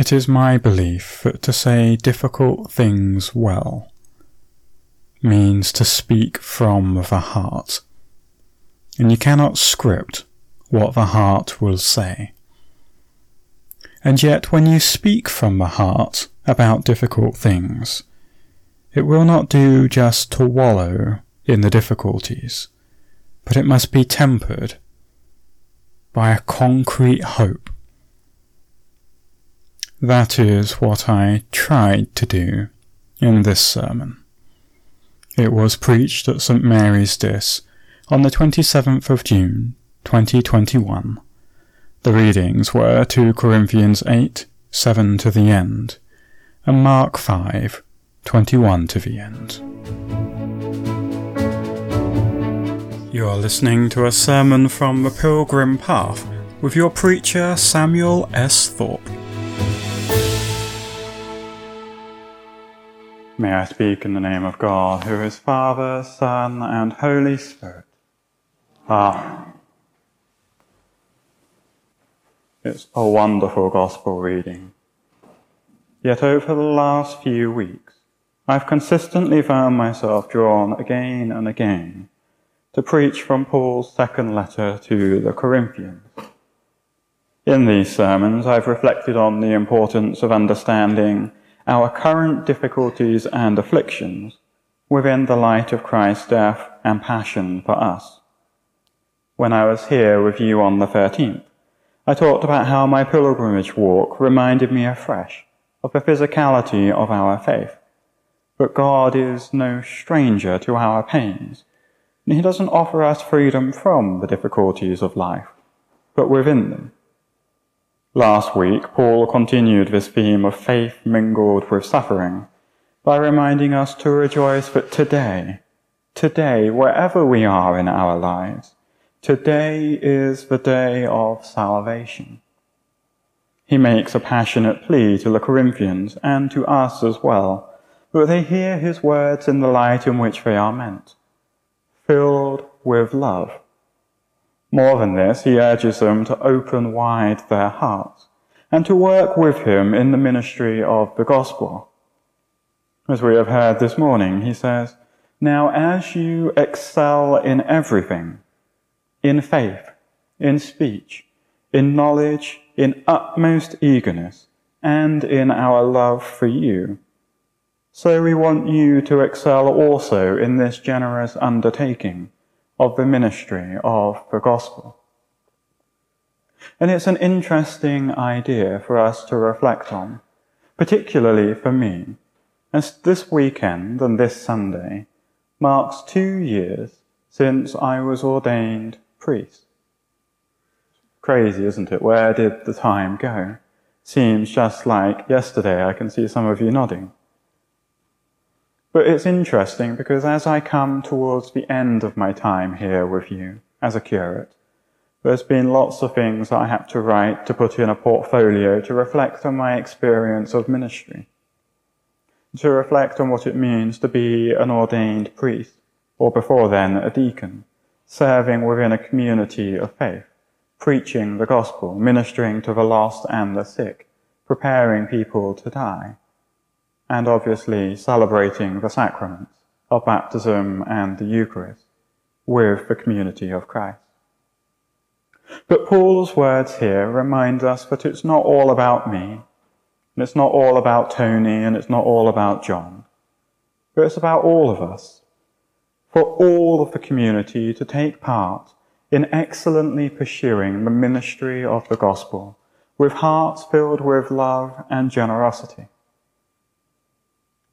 It is my belief that to say difficult things well means to speak from the heart, and you cannot script what the heart will say. And yet, when you speak from the heart about difficult things, it will not do just to wallow in the difficulties, but it must be tempered by a concrete hope that is what I tried to do in this sermon. It was preached at St Mary's Diss on the 27th of June 2021. The readings were 2 Corinthians 8, 7 to the end, and Mark 5, 21 to the end. You are listening to a sermon from the Pilgrim Path with your preacher Samuel S. Thorpe. May I speak in the name of God, who is Father, Son, and Holy Spirit. Ah. It's a wonderful gospel reading. Yet over the last few weeks, I've consistently found myself drawn again and again to preach from Paul's second letter to the Corinthians. In these sermons, I've reflected on the importance of understanding our current difficulties and afflictions within the light of Christ's death and passion for us. When I was here with you on the 13th, I talked about how my pilgrimage walk reminded me afresh of the physicality of our faith. But God is no stranger to our pains, and He doesn't offer us freedom from the difficulties of life, but within them. Last week, Paul continued this theme of faith mingled with suffering by reminding us to rejoice that today, today, wherever we are in our lives, today is the day of salvation. He makes a passionate plea to the Corinthians and to us as well, that they hear his words in the light in which they are meant, filled with love more than this, he urges them to open wide their hearts and to work with him in the ministry of the gospel. As we have heard this morning, he says, Now as you excel in everything, in faith, in speech, in knowledge, in utmost eagerness, and in our love for you, so we want you to excel also in this generous undertaking of the ministry of the gospel. And it's an interesting idea for us to reflect on, particularly for me, as this weekend and this Sunday marks two years since I was ordained priest. Crazy, isn't it? Where did the time go? Seems just like yesterday. I can see some of you nodding. But it's interesting because as I come towards the end of my time here with you as a curate, there's been lots of things that I had to write to put in a portfolio to reflect on my experience of ministry, to reflect on what it means to be an ordained priest, or before then a deacon, serving within a community of faith, preaching the gospel, ministering to the lost and the sick, preparing people to die and obviously celebrating the sacraments of baptism and the Eucharist with the community of Christ. But Paul's words here remind us that it's not all about me, and it's not all about Tony, and it's not all about John, but it's about all of us, for all of the community to take part in excellently pursuing the ministry of the gospel with hearts filled with love and generosity.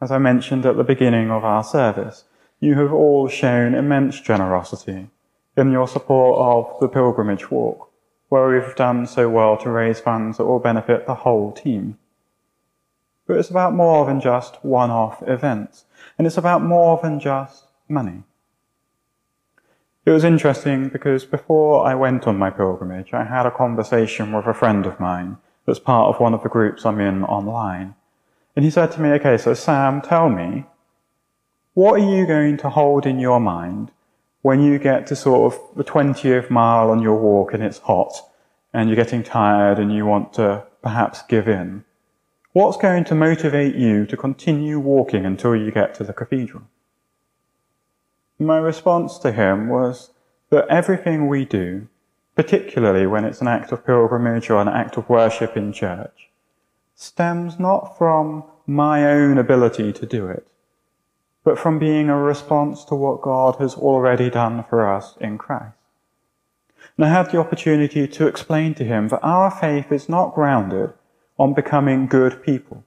As I mentioned at the beginning of our service, you have all shown immense generosity in your support of the pilgrimage walk, where we've done so well to raise funds that will benefit the whole team. But it's about more than just one-off events, and it's about more than just money. It was interesting because before I went on my pilgrimage, I had a conversation with a friend of mine that's part of one of the groups I'm in online. And he said to me, okay, so Sam, tell me, what are you going to hold in your mind when you get to sort of the 20th mile on your walk and it's hot and you're getting tired and you want to perhaps give in? What's going to motivate you to continue walking until you get to the cathedral? My response to him was that everything we do, particularly when it's an act of pilgrimage or an act of worship in church, stems not from my own ability to do it, but from being a response to what God has already done for us in Christ. And I had the opportunity to explain to him that our faith is not grounded on becoming good people.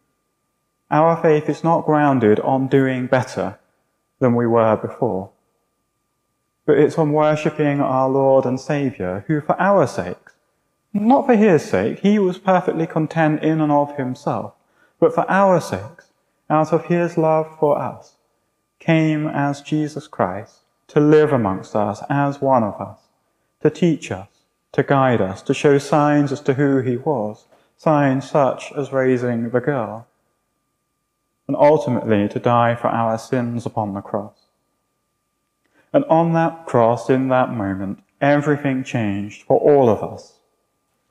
Our faith is not grounded on doing better than we were before but it's on worshipping our Lord and Saviour, who for our sakes, not for his sake, he was perfectly content in and of himself, but for our sakes, out of his love for us, came as Jesus Christ to live amongst us as one of us, to teach us, to guide us, to show signs as to who he was, signs such as raising the girl, and ultimately to die for our sins upon the cross. And on that cross, in that moment, everything changed for all of us.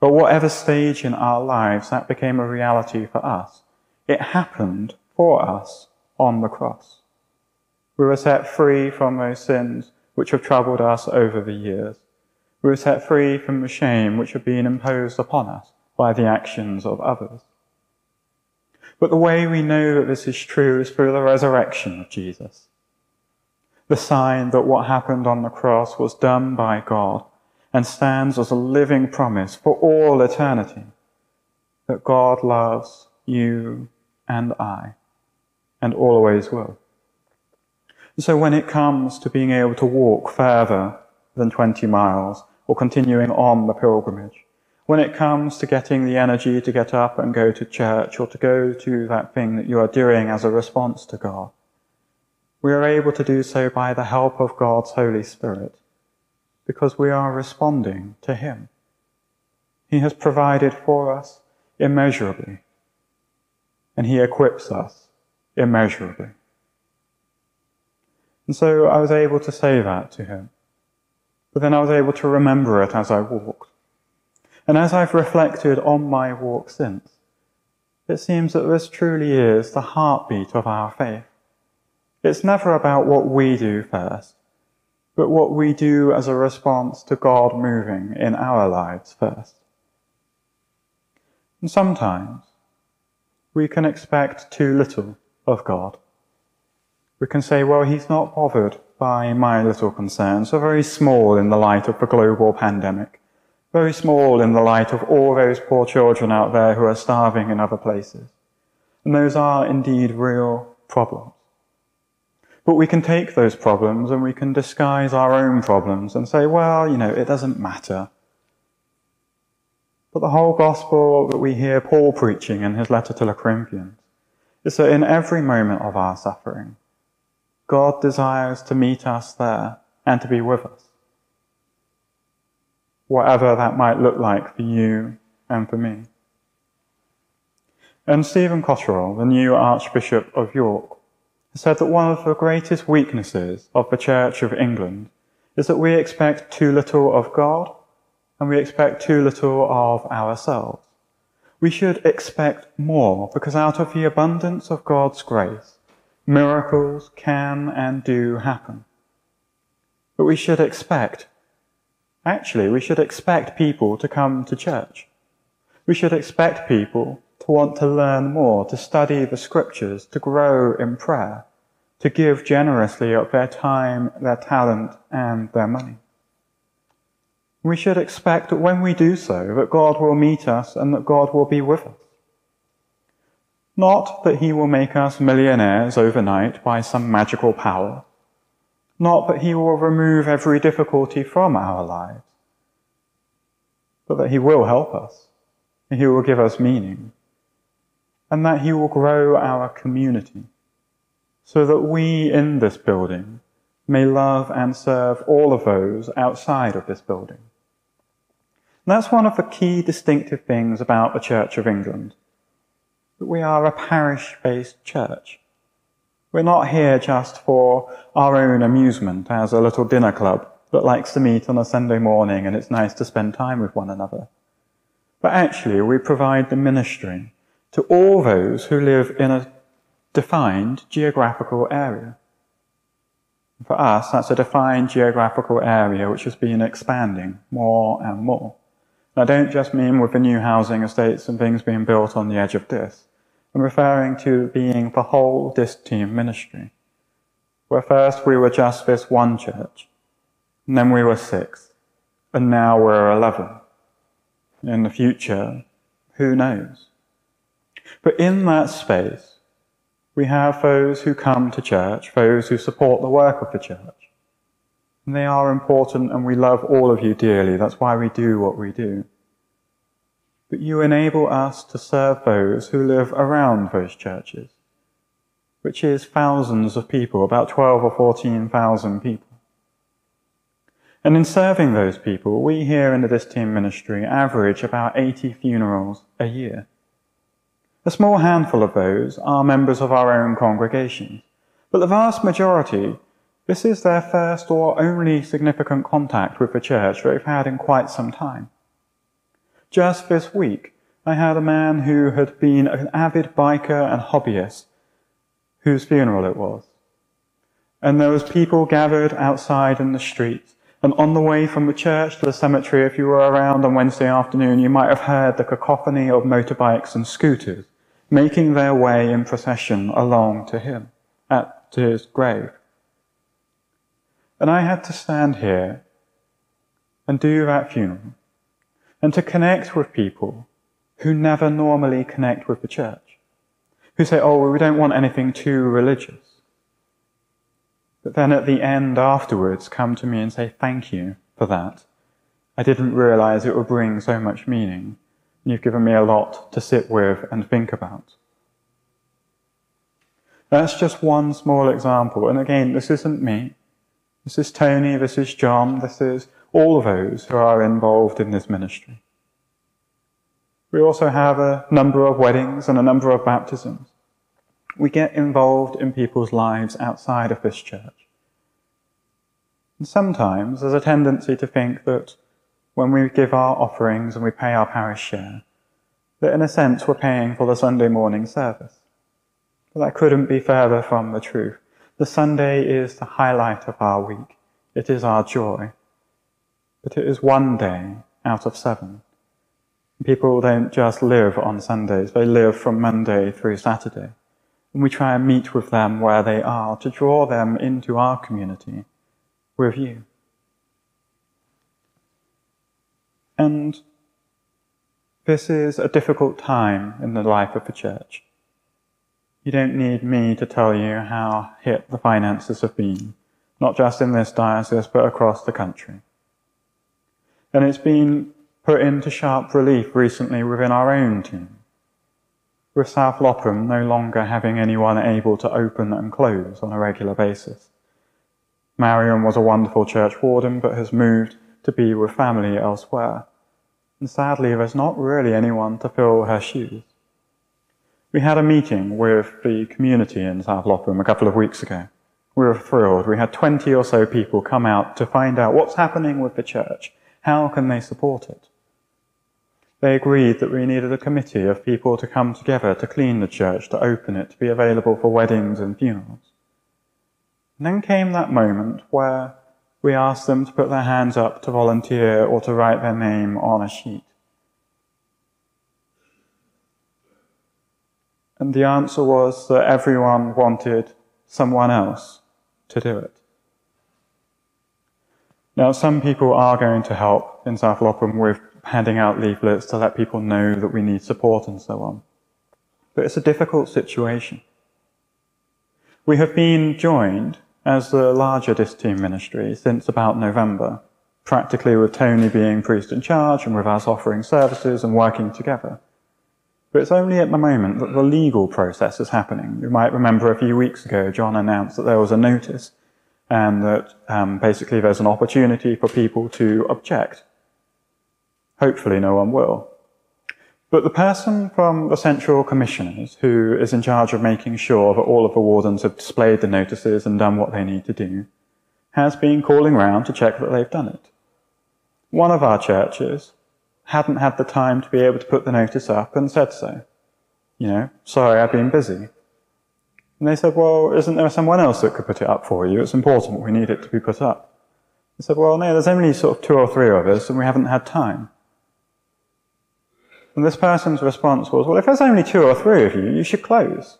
But whatever stage in our lives that became a reality for us, it happened for us on the cross. We were set free from those sins which have troubled us over the years. We were set free from the shame which had been imposed upon us by the actions of others. But the way we know that this is true is through the resurrection of Jesus the sign that what happened on the cross was done by God and stands as a living promise for all eternity that God loves you and I and always will. So when it comes to being able to walk further than 20 miles or continuing on the pilgrimage, when it comes to getting the energy to get up and go to church or to go to that thing that you are doing as a response to God, we are able to do so by the help of God's Holy Spirit, because we are responding to Him. He has provided for us immeasurably, and He equips us immeasurably. And so I was able to say that to him. But then I was able to remember it as I walked. And as I've reflected on my walk since, it seems that this truly is the heartbeat of our faith. It's never about what we do first, but what we do as a response to God moving in our lives first. And sometimes we can expect too little of God. We can say, well, he's not bothered by my little concerns, so very small in the light of the global pandemic, very small in the light of all those poor children out there who are starving in other places. And those are indeed real problems. But we can take those problems and we can disguise our own problems and say, well, you know, it doesn't matter. But the whole gospel that we hear Paul preaching in his letter to the Corinthians is that in every moment of our suffering, God desires to meet us there and to be with us. Whatever that might look like for you and for me. And Stephen Cottrell, the new Archbishop of York, said that one of the greatest weaknesses of the Church of England is that we expect too little of God and we expect too little of ourselves. We should expect more because out of the abundance of God's grace, miracles can and do happen. But we should expect, actually, we should expect people to come to church. We should expect people to want to learn more, to study the scriptures, to grow in prayer, to give generously of their time, their talent, and their money. We should expect that when we do so, that God will meet us and that God will be with us. Not that he will make us millionaires overnight by some magical power. Not that he will remove every difficulty from our lives. But that he will help us. And he will give us meaning and that He will grow our community so that we in this building may love and serve all of those outside of this building. And that's one of the key distinctive things about the Church of England. That we are a parish-based church. We're not here just for our own amusement as a little dinner club that likes to meet on a Sunday morning and it's nice to spend time with one another. But actually we provide the ministry to all those who live in a defined geographical area. For us, that's a defined geographical area which has been expanding more and more. And I don't just mean with the new housing estates and things being built on the edge of this. I'm referring to being the whole Diss team ministry. Where first we were just this one church, and then we were six, and now we're eleven. In the future, who knows? But in that space, we have those who come to church, those who support the work of the church. And they are important and we love all of you dearly. That's why we do what we do. But you enable us to serve those who live around those churches, which is thousands of people, about 12 or 14,000 people. And in serving those people, we here in the Diss team ministry average about 80 funerals a year. A small handful of those are members of our own congregations, but the vast majority, this is their first or only significant contact with the church they've had in quite some time. Just this week, I had a man who had been an avid biker and hobbyist whose funeral it was. And there was people gathered outside in the streets. And on the way from the church to the cemetery, if you were around on Wednesday afternoon, you might have heard the cacophony of motorbikes and scooters making their way in procession along to him, at, to his grave. And I had to stand here and do that funeral and to connect with people who never normally connect with the church, who say, oh, well, we don't want anything too religious. But then at the end afterwards come to me and say, thank you for that. I didn't realize it would bring so much meaning. You've given me a lot to sit with and think about. That's just one small example. And again, this isn't me. This is Tony, this is John, this is all of those who are involved in this ministry. We also have a number of weddings and a number of baptisms. We get involved in people's lives outside of this church. And sometimes there's a tendency to think that when we give our offerings and we pay our parish share, that in a sense we're paying for the Sunday morning service. But that couldn't be further from the truth. The Sunday is the highlight of our week. It is our joy. But it is one day out of seven. People don't just live on Sundays, they live from Monday through Saturday. And we try and meet with them where they are to draw them into our community with you. And this is a difficult time in the life of the church. You don't need me to tell you how hit the finances have been, not just in this diocese, but across the country. And it's been put into sharp relief recently within our own team, with South Lopham no longer having anyone able to open and close on a regular basis. Marion was a wonderful church warden, but has moved to be with family elsewhere. And sadly, there's not really anyone to fill her shoes. We had a meeting with the community in South Lopham a couple of weeks ago. We were thrilled. We had 20 or so people come out to find out what's happening with the church. How can they support it? They agreed that we needed a committee of people to come together to clean the church, to open it, to be available for weddings and funerals. And then came that moment where we asked them to put their hands up to volunteer or to write their name on a sheet. And the answer was that everyone wanted someone else to do it. Now, some people are going to help in South Lopham with handing out leaflets to let people know that we need support and so on. But it's a difficult situation. We have been joined as the larger Diss team ministry since about November, practically with Tony being priest in charge and with us offering services and working together. But it's only at the moment that the legal process is happening. You might remember a few weeks ago, John announced that there was a notice and that um, basically there's an opportunity for people to object. Hopefully no one will. But the person from the Central Commissioners, who is in charge of making sure that all of the wardens have displayed the notices and done what they need to do, has been calling round to check that they've done it. One of our churches hadn't had the time to be able to put the notice up and said so. You know, sorry, I've been busy. And they said, well, isn't there someone else that could put it up for you? It's important. We need it to be put up. I said, well, no, there's only sort of two or three of us and we haven't had time. And this person's response was, well, if there's only two or three of you, you should close.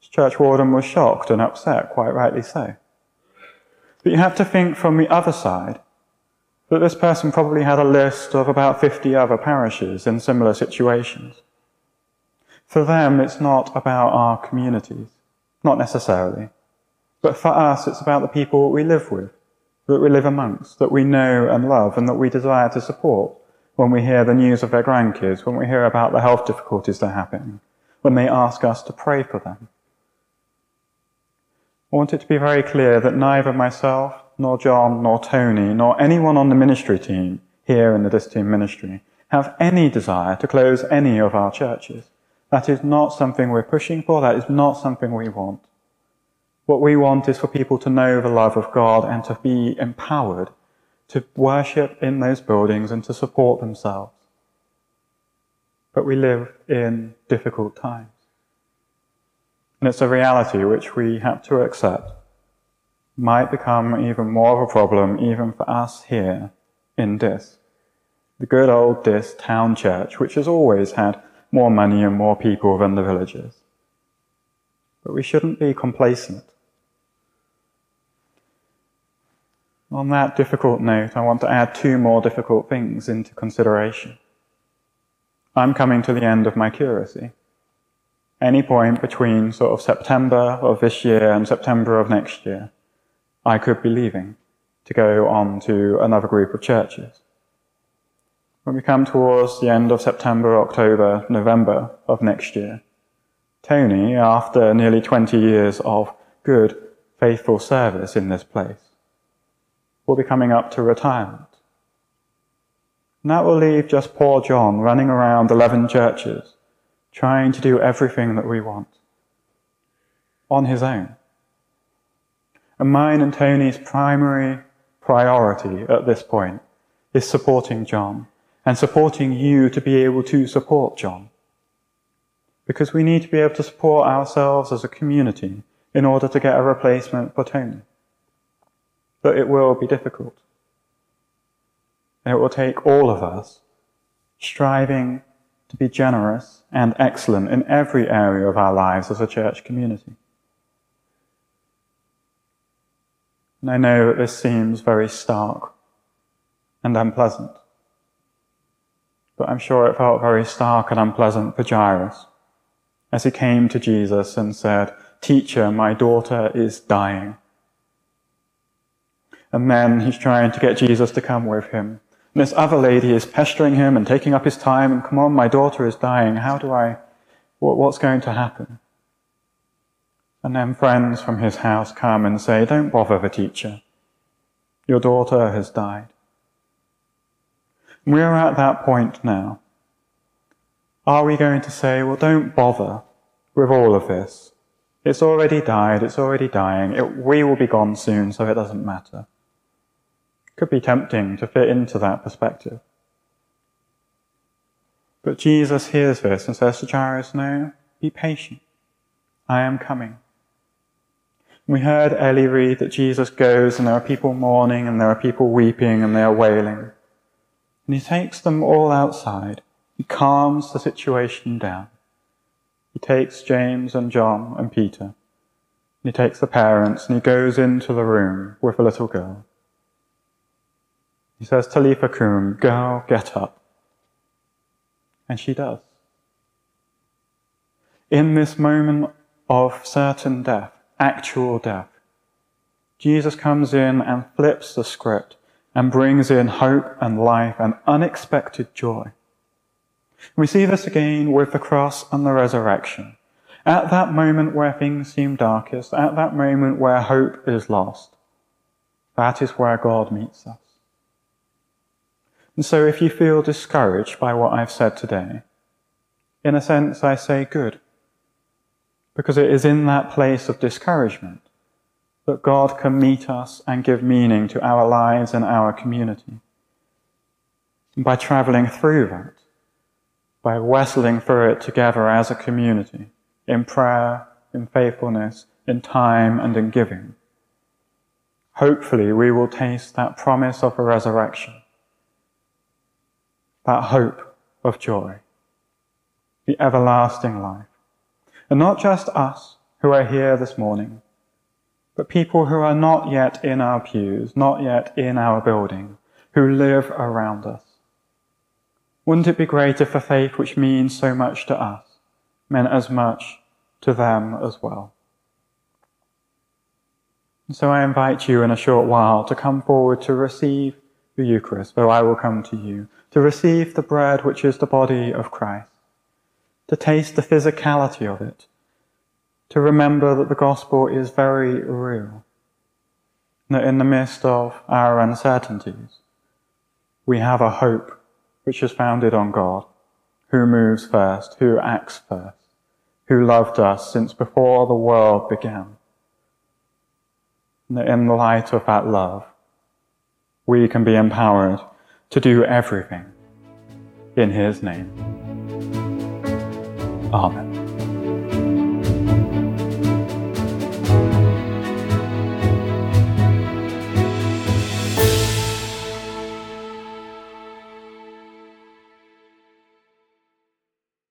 The church warden was shocked and upset, quite rightly so. But you have to think from the other side that this person probably had a list of about 50 other parishes in similar situations. For them, it's not about our communities, not necessarily. But for us, it's about the people we live with, that we live amongst, that we know and love, and that we desire to support when we hear the news of their grandkids, when we hear about the health difficulties they're having, when they ask us to pray for them. I want it to be very clear that neither myself, nor John, nor Tony, nor anyone on the ministry team here in the Diss Team ministry have any desire to close any of our churches. That is not something we're pushing for. That is not something we want. What we want is for people to know the love of God and to be empowered to worship in those buildings and to support themselves. But we live in difficult times. And it's a reality which we have to accept might become even more of a problem even for us here in Diss. The good old Diss town church, which has always had more money and more people than the villages. But we shouldn't be complacent. On that difficult note, I want to add two more difficult things into consideration. I'm coming to the end of my curacy. Any point between sort of September of this year and September of next year, I could be leaving to go on to another group of churches. When we come towards the end of September, October, November of next year, Tony, after nearly 20 years of good, faithful service in this place, will be coming up to retirement. And that will leave just poor John running around 11 churches, trying to do everything that we want on his own. And mine and Tony's primary priority at this point is supporting John and supporting you to be able to support John. Because we need to be able to support ourselves as a community in order to get a replacement for Tony but it will be difficult. It will take all of us striving to be generous and excellent in every area of our lives as a church community. And I know that this seems very stark and unpleasant. But I'm sure it felt very stark and unpleasant for Jairus as he came to Jesus and said, Teacher, my daughter is dying. And then he's trying to get Jesus to come with him. And this other lady is pestering him and taking up his time and come on, my daughter is dying. How do I, what's going to happen? And then friends from his house come and say, don't bother the teacher. Your daughter has died. We're at that point now. Are we going to say, well, don't bother with all of this? It's already died, it's already dying, it, we will be gone soon, so it doesn't matter could be tempting to fit into that perspective. But Jesus hears this and says to Jairus, No, be patient. I am coming. We heard Ellie read that Jesus goes and there are people mourning and there are people weeping and they are wailing. And he takes them all outside. He calms the situation down. He takes James and John and Peter. And he takes the parents and he goes into the room with the little girl. He says, Talitha kum, girl, get up. And she does. In this moment of certain death, actual death, Jesus comes in and flips the script and brings in hope and life and unexpected joy. We see this again with the cross and the resurrection. At that moment where things seem darkest, at that moment where hope is lost, that is where God meets us. And so if you feel discouraged by what I've said today, in a sense I say good. Because it is in that place of discouragement that God can meet us and give meaning to our lives and our community. And by traveling through that, by wrestling through it together as a community, in prayer, in faithfulness, in time, and in giving. Hopefully, we will taste that promise of a resurrection, that hope of joy, the everlasting life. And not just us who are here this morning, but people who are not yet in our pews, not yet in our building, who live around us. Wouldn't it be great if the faith which means so much to us meant as much to them as well? And so I invite you in a short while to come forward to receive the Eucharist, though I will come to you, to receive the bread which is the body of Christ, to taste the physicality of it, to remember that the gospel is very real, that in the midst of our uncertainties, we have a hope which is founded on God, who moves first, who acts first, who loved us since before the world began. And that in the light of that love, we can be empowered to do everything in His name. Amen.